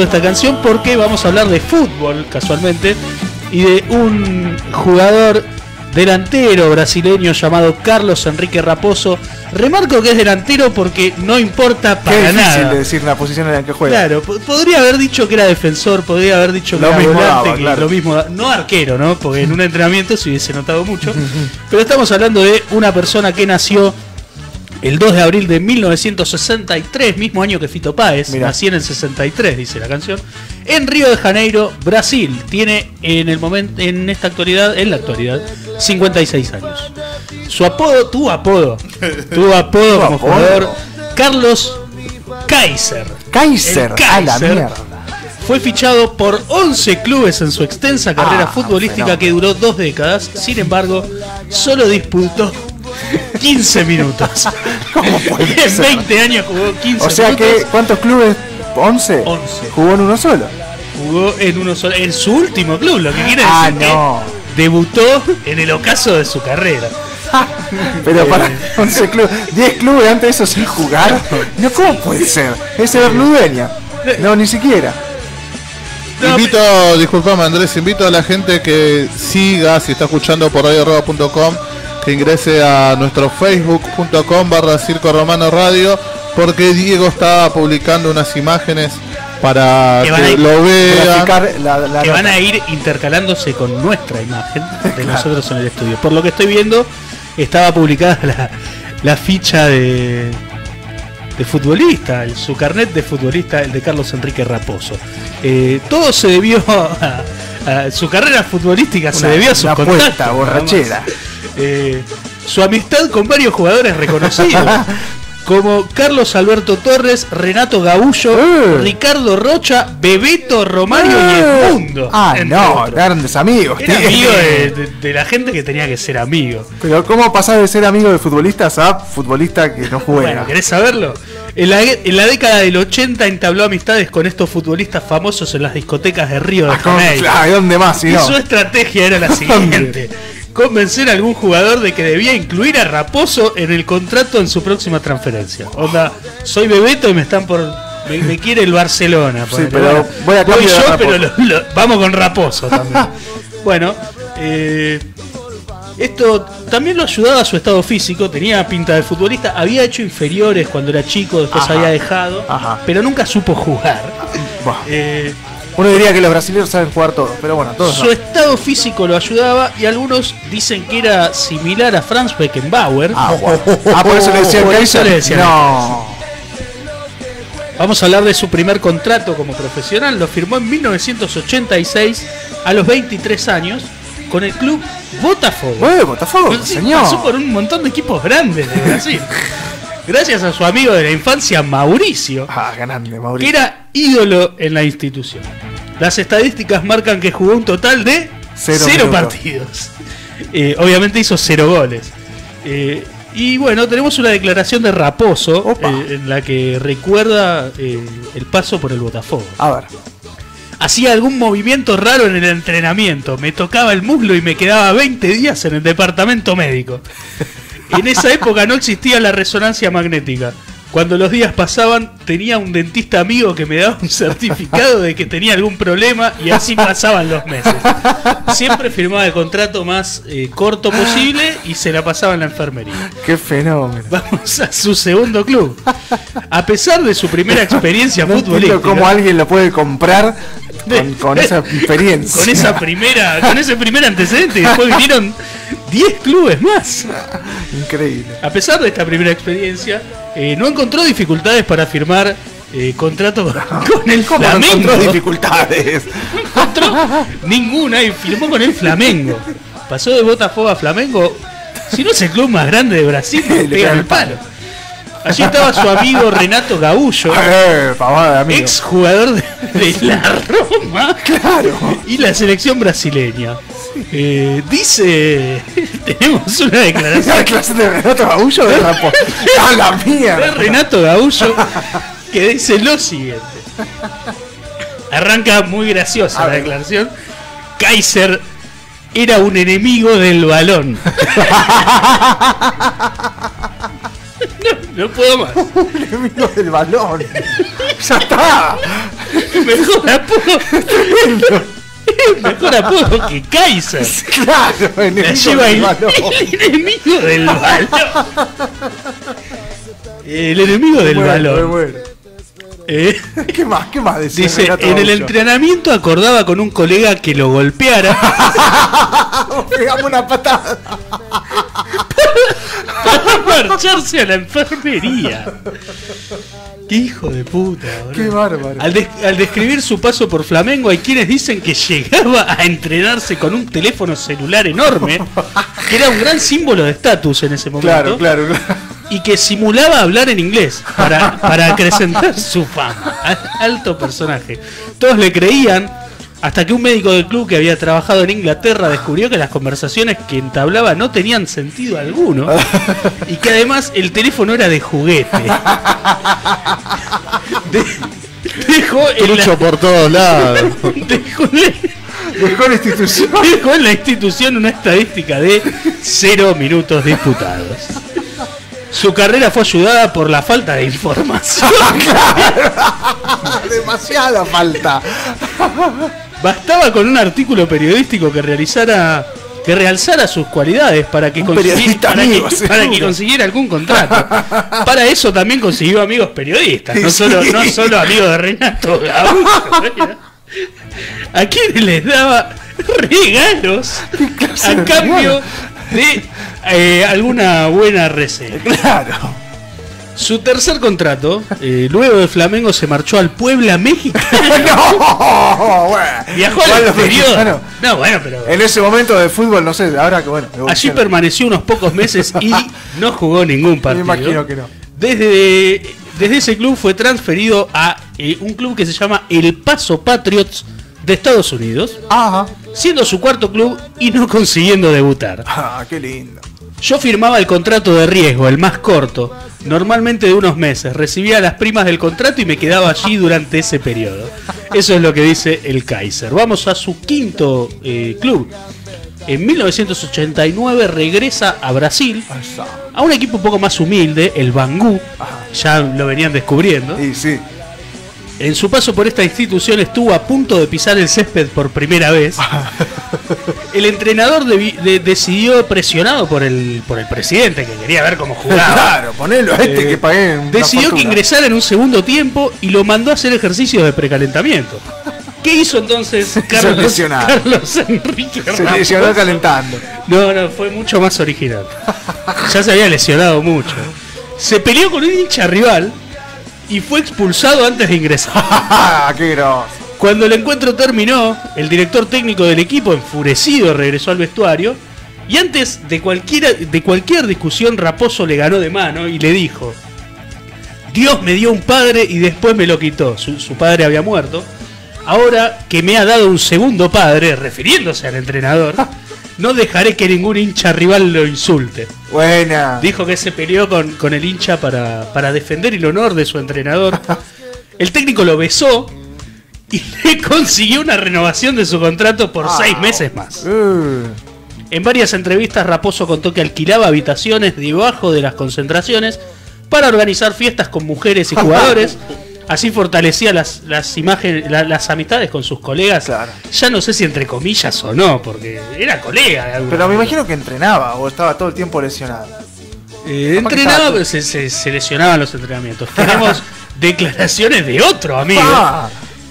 esta canción porque vamos a hablar de fútbol casualmente y de un jugador delantero brasileño llamado Carlos Enrique Raposo. Remarco que es delantero porque no importa Qué para difícil nada. de decir la posición en la que juega. Claro, po- podría haber dicho que era defensor, podría haber dicho que Lo era mismo volante, daba, que claro. lo mismo no arquero, ¿no? Porque en un entrenamiento se hubiese notado mucho. Pero estamos hablando de una persona que nació el 2 de abril de 1963, mismo año que Fito Páez, nací en el 63, dice la canción, en Río de Janeiro, Brasil. Tiene en el momento, en esta actualidad, en la actualidad, 56 años. Su apodo, tu apodo, tu apodo como apodo. jugador, Carlos Kaiser. Kaiser, a la mierda. Fue fichado por 11 clubes en su extensa carrera Ah, futbolística fenómeno. que duró dos décadas. Sin embargo, solo disputó 15 minutos. ¿Cómo puede En ser? 20 años jugó 15 O sea que, minutos. ¿cuántos clubes? ¿11? 11. ¿Jugó en uno solo? Jugó en uno solo, en su último club, lo que quiere Ah, decir no. que debutó en el ocaso de su carrera. Pero para 11 clubes, 10 clubes antes de eso sin jugar. No, ¿cómo puede ser? Es Ludeña. No, ni siquiera. No, invito, disculpame Andrés, invito a la gente que siga, si está escuchando por radioroba.com, que ingrese a nuestro facebook.com barra circo romano radio, porque Diego está publicando unas imágenes para Que que, van a ir- lo vean. Graficar la, la que van a ir intercalándose con nuestra imagen de nosotros en el estudio. Por lo que estoy viendo, estaba publicada la, la ficha de, de futbolista, el- su carnet de futbolista, el de Carlos Enrique Raposo. Eh, todo se debió a, a- su carrera futbolística, se debió a sus una borrachera. Eh, su amistad con varios jugadores reconocidos. Como Carlos Alberto Torres, Renato Gaullo, Eh. Ricardo Rocha, Bebeto Romario y Edmundo. Ah, no, otros. grandes amigos. Era tío. amigo de, de- de la gente que tenía que ser amigo. Pero ¿cómo pasás de ser amigo de futbolistas a futbolista que no juega? Bueno, ¿querés saberlo? En la, en la década del 80 entabló amistades con estos futbolistas famosos en las discotecas de Río de Ah. Janeiro. ¿y dónde más si Y no? su estrategia era la siguiente. Convencer a algún jugador de que debía incluir a Raposo en el contrato en su próxima transferencia. Onda, soy Bebeto y me están por... Me, me quiere el Barcelona. ponele. pero voy a de yo, pero lo- lo- vamos con Raposo también. bueno, eh, esto también lo ayudaba a su estado físico, tenía pinta de futbolista, había hecho inferiores cuando era chico, después Ajá. había dejado, Ajá. pero nunca supo jugar. Eh, Uno diría que los brasileños saben jugar todo, pero bueno, todos su no. estado físico lo ayudaba y algunos dicen que era similar a Franz Beckenbauer. Ah. Ah, por eso le decían Por eso Kaiser. le decían No. Vamos a hablar de su primer contrato como profesional. Lo firmó en 1986 a los 23 años con el club Botafogo. Bueno, Botafogo, Sí, señor. Pasó por un montón de equipos grandes de Brasil. Gracias a su amigo de la infancia, Mauricio, Ah, grande, que Mauricio. era ídolo en la institución. Las estadísticas marcan que jugó un total de Cero partidos. Eh, obviamente hizo cero goles. Eh, y bueno, tenemos una declaración de Raposo eh, en la que recuerda eh, el paso por el Botafogo. A ver. Hacía algún movimiento raro en el entrenamiento, me tocaba el muslo y me quedaba 20 días en el departamento médico. En esa época no existía la resonancia magnética. Cuando los días pasaban, tenía un dentista amigo que me daba un certificado de que tenía algún problema y así pasaban los meses. Siempre firmaba el contrato más eh, corto posible y se la pasaba en la enfermería. Qué fenómeno. Vamos a su segundo club. A pesar de su primera experiencia No futbolística, cómo alguien lo puede comprar con, con esa experiencia. con esa primera, con ese primer antecedente y después vinieron 10 clubes más. Increíble. A pesar de esta primera experiencia, eh, no encontró dificultades para firmar eh, contrato con el ¿Cómo no Flamengo. encontró dificultades? No encontró ninguna y firmó con el Flamengo. Pasó de Botafogo a Flamengo. Si no es el club más grande de Brasil, el el palo. Allí estaba su amigo Renato Gaullo, Eh, pavada, amigo. ex jugador de, de la Roma Claro. y la selección brasileña. Eh, dice, tenemos una ¿Esa declaración clase de Renato Gaullo de Rapo? ¡A la de mierda! Renato Gaullo que dice lo siguiente. Arranca muy graciosa A la ver. declaración. Kaiser era un enemigo del balón. no, puedo más. enemigo del balón. Ya está. Mejor apodo. Mejor apodo que Kaiser. Claro, La enemigo del el, balón. el enemigo del balón. El enemigo del balón. Eh, ¿Qué más? ¿Qué más decís, Dice, en el entrenamiento acordaba con un colega que lo golpeara Pegame una patada. para marcharse a la enfermería. Qué hijo de puta. Qué bárbaro. Al, des- al describir su paso por Flamengo, hay quienes dicen que llegaba a entrenarse con un teléfono celular enorme, que era un gran símbolo de estatus en ese momento, Claro, claro, claro. y que simulaba hablar en inglés para, para acrecentar su fama. Al- Alto personaje. Todos le creían, hasta que un médico del club que había trabajado en Inglaterra descubrió que las conversaciones que entablaba no tenían sentido alguno y que además el teléfono era de juguete. De- dejó, en la, por todos lados. dejó en la- Dejó la institución. dejó en la institución una estadística de cero minutos disputados. Su carrera fue ayudada por la falta de información. Demasiada falta. Bastaba con un artículo periodístico que realizara que realzara sus cualidades para que, consiguiera, para, amigo, que, para que seguro. consiguiera algún contrato. Para eso también consiguió amigos periodistas, no solo, no solo amigos de Renato Gaucho. A quienes les daba regalos a cambio de eh, alguna buena reseña. Claro. Su tercer contrato, eh, luego de Flamengo, se marchó al Puebla, México. no, bueno. Viajó al exterior. No, bueno, pero. En ese momento de fútbol, no sé, ahora que bueno. Allí permaneció unos pocos meses y no jugó ningún Me partido. imagino que no. Desde, desde ese club fue transferido a eh, un club que se llama El Paso Patriots de Estados Unidos, Ajá. siendo su cuarto club y no consiguiendo debutar. Ah, qué lindo. Yo firmaba el contrato de riesgo, el más corto, normalmente de unos meses. Recibía las primas del contrato y me quedaba allí durante ese periodo. Eso es lo que dice el Kaiser. Vamos a su quinto eh, club. En 1989 regresa a Brasil a un equipo un poco más humilde, el Bangú. Ya lo venían descubriendo. Y sí. En su paso por esta institución estuvo a punto de pisar el césped por primera vez. El entrenador de- decidió, presionado por el, por el presidente, que quería ver cómo jugaba, Claro, ponelo a este Eh, que pagué. decidió que ingresara en un segundo tiempo y lo mandó a hacer ejercicios de precalentamiento. ¿Qué hizo entonces Carlos, lesionado. Carlos Enrique Se Ramos? lesionó calentando. No, no, fue mucho más original. Ya se había lesionado mucho. Se peleó con un hincha rival y fue expulsado antes de ingresar. Ah, qué grosso. Cuando el encuentro terminó, el director técnico del equipo, enfurecido, regresó al vestuario y antes de, cualquiera, de cualquier discusión, Raposo le ganó de mano y le dijo, Dios me dio un padre y después me lo quitó. Su, su padre había muerto. Ahora que me ha dado un segundo padre, refiriéndose al entrenador, no dejaré que ningún hincha rival lo insulte. Buena. Dijo que se peleó con, con el hincha para, para defender el honor de su entrenador. El técnico lo besó y le consiguió una renovación de su contrato por Ah. seis meses más. Uh, En varias entrevistas Raposo contó que alquilaba habitaciones debajo de las concentraciones para organizar fiestas con mujeres y jugadores. Así fortalecía las, las imágenes, la- las amistades con sus colegas. Claro. Ya no sé si entre comillas o no, porque era colega de alguna pero me manera. imagino que entrenaba o estaba todo el tiempo lesionado. Eh, entrenaba, pero se, se- se lesionaban los entrenamientos. Tenemos declaraciones de otro amigo, Ah,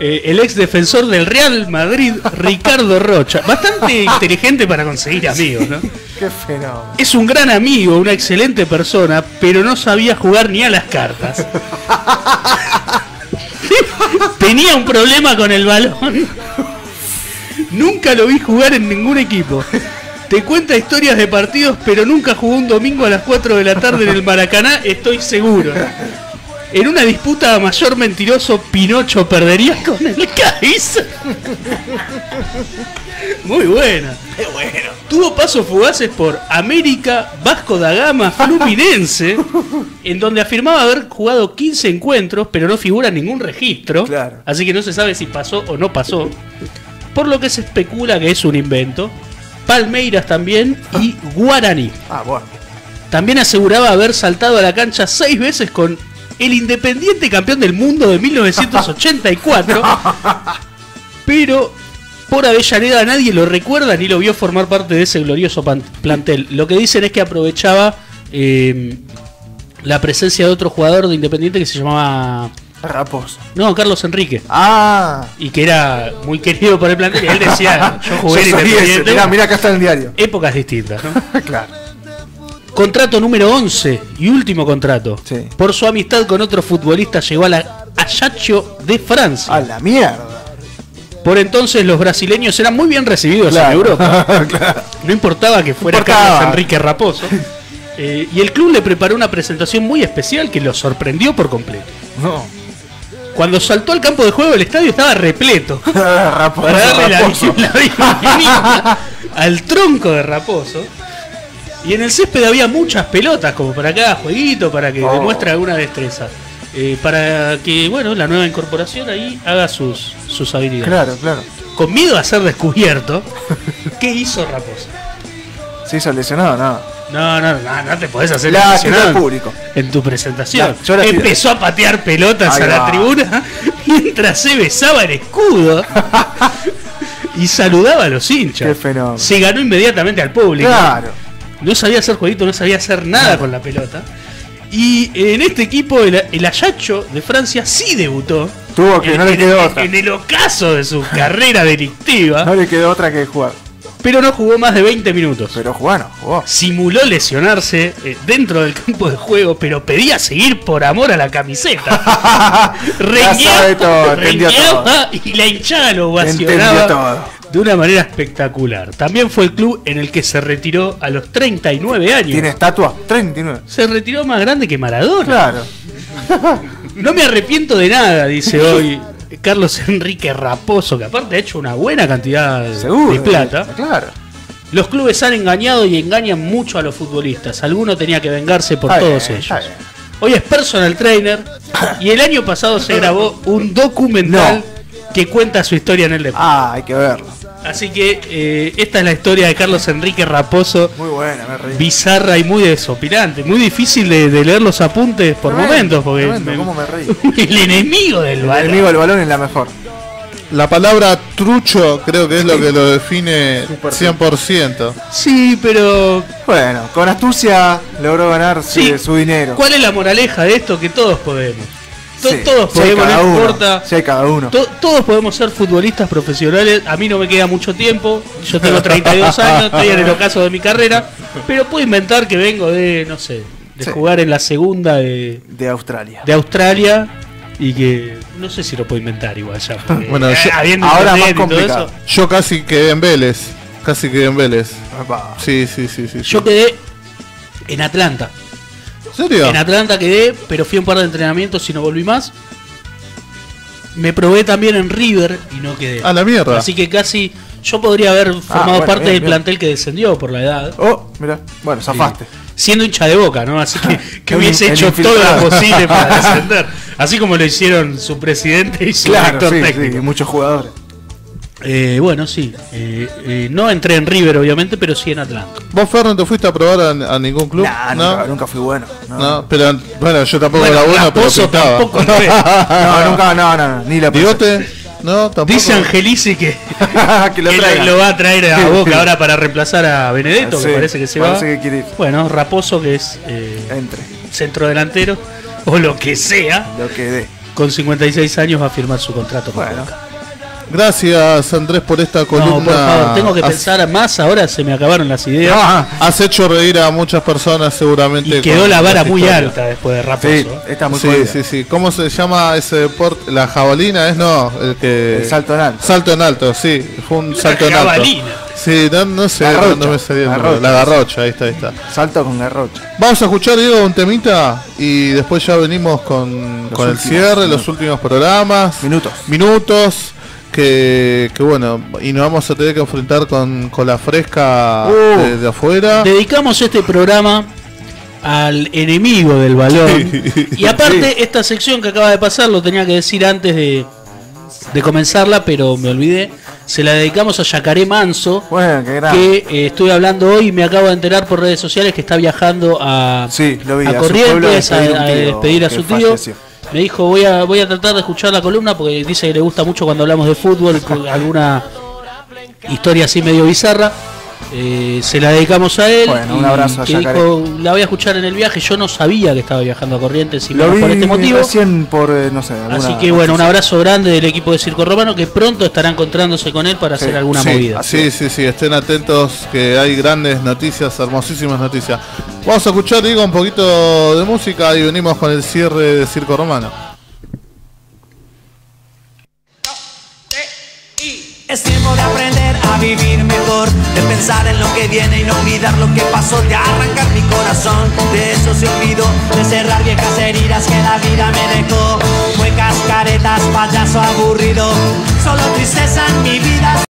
eh, el ex defensor del Real Madrid, Ricardo Rocha. Bastante inteligente para conseguir amigos, ¿no? Qué fenómeno. Es un gran amigo, una excelente persona, pero no sabía jugar ni a las cartas. Tenía un problema con el balón. Nunca lo vi jugar en ningún equipo. Te cuenta historias de partidos, pero nunca jugó un domingo a las 4 de la tarde en el Maracaná, estoy seguro. En una disputa mayor mentiroso, Pinocho perdería con el Kaiser. Muy buena. Tuvo pasos fugaces por América, Vasco da Gama, Fluminense, en donde afirmaba haber jugado 15 encuentros, pero no figura ningún registro. Claro. Así que no se sabe si pasó o no pasó. Por lo que se especula que es un invento. Palmeiras también y Guaraní. Ah, bueno. También aseguraba haber saltado a la cancha seis veces con el Independiente campeón del mundo de 1984. pero por Avellaneda nadie lo recuerda ni lo vio formar parte de ese glorioso plantel. Lo que dicen es que aprovechaba eh, la presencia de otro jugador de Independiente que se llamaba. Raposo. No, Carlos Enrique. Ah. Y que era muy querido por el plantel. Y él decía: Yo jugué Yo. Independiente. Mirá, mirá, acá está en el diario. Épocas distintas, ¿no? claro. Contrato número 11 y último contrato. Sí. Por su amistad con otro futbolista llegó a la Ajaccio de Francia. A la mierda. Por entonces los brasileños eran muy bien recibidos en. Europa. claro. No importaba que fuera importaba. Carlos Enrique Raposo. Eh, y el club le preparó una presentación muy especial que lo sorprendió por completo. No. Cuando saltó al campo de juego el estadio estaba repleto. Raposo. Para darle la, la bienvenida al tronco de Raposo. Y en el césped había muchas pelotas, como para cada jueguito, para que Oh. demuestre alguna destreza. Eh, para que, bueno, la nueva incorporación ahí haga sus, sus habilidades. Claro, claro. Con miedo a ser descubierto, ¿qué hizo Raposo? Se hizo lesionado, no. No, no, no, no te podés hacer La del público. en tu presentación. Ya, yo la Empezó a patear pelotas a la va. tribuna mientras se besaba el escudo y saludaba a los hinchas. Qué fenómeno. Se ganó inmediatamente al público. Claro. No sabía hacer jueguito, no sabía hacer nada con la pelota. Y en este equipo, el, el Ayacho de Francia sí debutó. Tuvo que, en, no le quedó en- otra. en el ocaso de su carrera delictiva, No le quedó otra que jugar. pero no jugó más de 20 minutos. Pero bueno, jugó. Simuló lesionarse eh, dentro del campo de juego, pero pedía seguir por amor a la camiseta. sabe todo, rengueaba y la hinchada lo Entendió ovacionaba todo. De una manera espectacular. También fue el club en el que se retiró a los 39 años. ¿Tiene estatua? 39. Se retiró más grande que Maradona. Claro. No me arrepiento de nada, dice hoy Carlos Enrique Raposo, que aparte ha hecho una buena cantidad Seguro. de plata. Claro. Los clubes han engañado y engañan mucho a los futbolistas. Alguno tenía que vengarse por todos ellos. Hoy es personal trainer y el año pasado se grabó un documental que cuenta su historia en el deporte. Ah, hay que verlo. Así que eh, esta es la historia de Carlos Enrique Raposo, Muy buena, me reí. bizarra y muy desopilante. Muy difícil de, de leer los apuntes por Tremendo, momentos, porque tremendo, me- cómo me reí. el enemigo del El balón. enemigo del balón es la mejor. La palabra trucho creo que es lo que lo define Súper 100%. Sí, pero Bueno, con astucia logró ganarse Sí. su dinero. ¿cuál es la moraleja de esto? Que todos podemos. To- Sí, Todos podemos, cada no uno, importa. cada uno. To- todos podemos ser futbolistas profesionales. A mí no me queda mucho tiempo. Yo tengo 32 años, estoy en el ocaso de mi carrera. Pero puedo inventar que vengo de, no sé, de Sí. jugar en la segunda de, De Australia. de Australia. Y que no sé si lo puedo inventar igual ya. porque, Bueno, eh, yo- habiendo ahora más complicado. eso. Yo casi quedé en Vélez. Casi quedé en Vélez. Sí, sí, sí. sí. Yo quedé en Atlanta. ¿En serio? En Atlanta quedé, pero fui a un par de entrenamientos y no volví más. Me probé también en River y no quedé. A la mierda. Así que casi yo podría haber formado bueno, parte bien, del bien. plantel que descendió por la edad. Oh, mira. Bueno, zafaste. Siendo hincha de boca, ¿no? Así que, hubiese el hecho todo lo posible para descender. Así como lo hicieron su presidente y su Claro, director sí, técnico. sí, muchos jugadores. Eh, bueno, sí. Eh, eh, no entré en River, obviamente, pero sí en Atlanta. ¿Vos, Ferro, te fuiste a probar a, a ningún club? Nah, no, nunca, nunca fui bueno. No, No, pero bueno, yo tampoco Bueno, era bueno, pero Raposo pintaba. tampoco. No, nunca, no, no, no, ni la. ¿Bigote? No, tampoco. Dice Angelici que, que lo que lo, va a traer a Boca ahora para reemplazar a Benedetto, Sí, que parece que se parece va. que quiere ir. Bueno, Raposo, que es eh, Entre. centro delantero, o lo que sea, Lo que dé. con 56 años va a firmar su contrato con Bueno. Boca. Gracias, Andrés, por esta columna. No, por favor, tengo que Has- pensar más, ahora se me acabaron las ideas. Ah, Has hecho reír a muchas personas seguramente. y quedó la vara muy alta después de Raposo. sí, está muy Sí, jodida. sí, sí. ¿Cómo se llama ese deporte? La jabalina es no, el que El salto en alto. Salto en alto, sí, fue un salto en alto. jabalina. Sí, no, no sé, Garrocha. no, no me salía. Garrocha. La garrocha, ahí está, ahí está. Salto con garrocha. Vamos a escuchar, Diego, un temita y después ya venimos con, el cierre, los últimos programas. Minutos. Minutos. Que, que bueno, y nos vamos a tener que enfrentar con, con la fresca Uh. de, de afuera. Dedicamos este programa al enemigo del balón. Y aparte, esta sección que acaba de pasar, lo tenía que decir antes de, de comenzarla, pero me olvidé. se la dedicamos a Yacaré Manso, Bueno, qué grande. que eh, estuve hablando hoy y me acabo de enterar por redes sociales que está viajando a, Sí, lo vi, a Corrientes a, despedir a despedir su tío. falleció. Me dijo, voy a, voy a tratar de escuchar la columna porque dice que le gusta mucho cuando hablamos de fútbol, con alguna historia así medio bizarra. Eh, se la dedicamos a él. Bueno, un abrazo a que dijo, la voy a escuchar en el viaje. Yo no sabía que estaba viajando a Corrientes y Lo menos vi por este motivo. recién por, eh, no sé, alguna Así que bueno, un abrazo grande del equipo de Circo Romano que pronto estará encontrándose con él para Sí, hacer alguna sí, movida. Sí, sí, sí, estén atentos que hay grandes noticias, hermosísimas noticias. Vamos a escuchar, digo, un poquito de música y venimos con el cierre de Circo Romano. Es tiempo de aprender a vivir mejor, de pensar en lo que viene y no olvidar lo que pasó, de arrancar mi corazón, de eso se olvidó, de cerrar viejas heridas que la vida me dejó. Fue cascaretas, payaso aburrido, solo tristeza en mi vida.